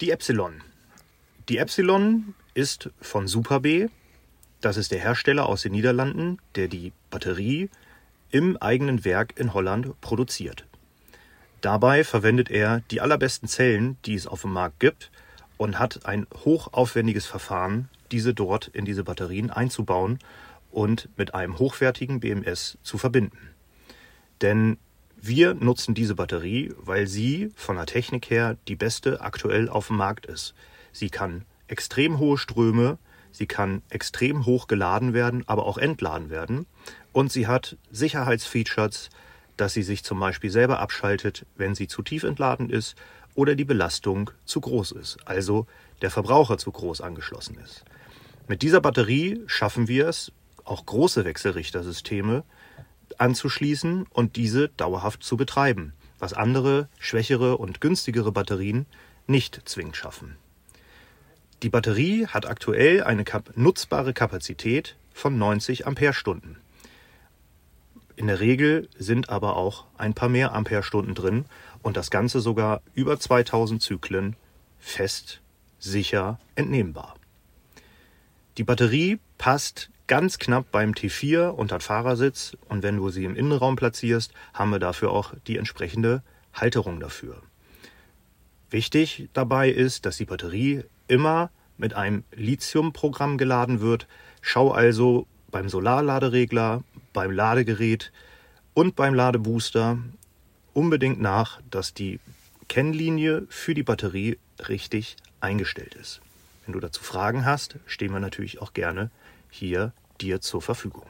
Die Epsilon. Die Epsilon ist von Super B. Das ist der Hersteller aus den Niederlanden, der die Batterie im eigenen Werk in Holland produziert. Dabei verwendet er die allerbesten Zellen, die es auf dem Markt gibt und hat ein hochaufwendiges Verfahren, diese dort in diese Batterien einzubauen und mit einem hochwertigen BMS zu verbinden. Denn wir nutzen diese Batterie, weil sie von der Technik her die beste aktuell auf dem Markt ist. Sie kann extrem hohe Ströme, sie kann extrem hoch geladen werden, aber auch entladen werden. Und sie hat Sicherheitsfeatures, dass sie sich zum Beispiel selber abschaltet, wenn sie zu tief entladen ist oder die Belastung zu groß ist, also der Verbraucher zu groß angeschlossen ist. Mit dieser Batterie schaffen wir es, auch große Wechselrichtersysteme anzuschließen und diese dauerhaft zu betreiben, was andere, schwächere und günstigere Batterien nicht zwingend schaffen. Die Batterie hat aktuell eine nutzbare Kapazität von 90 Ampere-Stunden. In der Regel sind aber auch ein paar mehr Ampere-Stunden drin und das Ganze sogar über 2000 Zyklen fest, sicher entnehmbar. Die Batterie passt ganz knapp beim T4 unter Fahrersitz und wenn du sie im Innenraum platzierst, haben wir dafür auch die entsprechende Halterung dafür. Wichtig dabei ist, dass die Batterie immer mit einem Lithium-Programm geladen wird. Schau also beim Solarladeregler, beim Ladegerät und beim Ladebooster unbedingt nach, dass die Kennlinie für die Batterie richtig eingestellt ist. Wenn du dazu Fragen hast, stehen wir natürlich auch gerne hier dir zur Verfügung.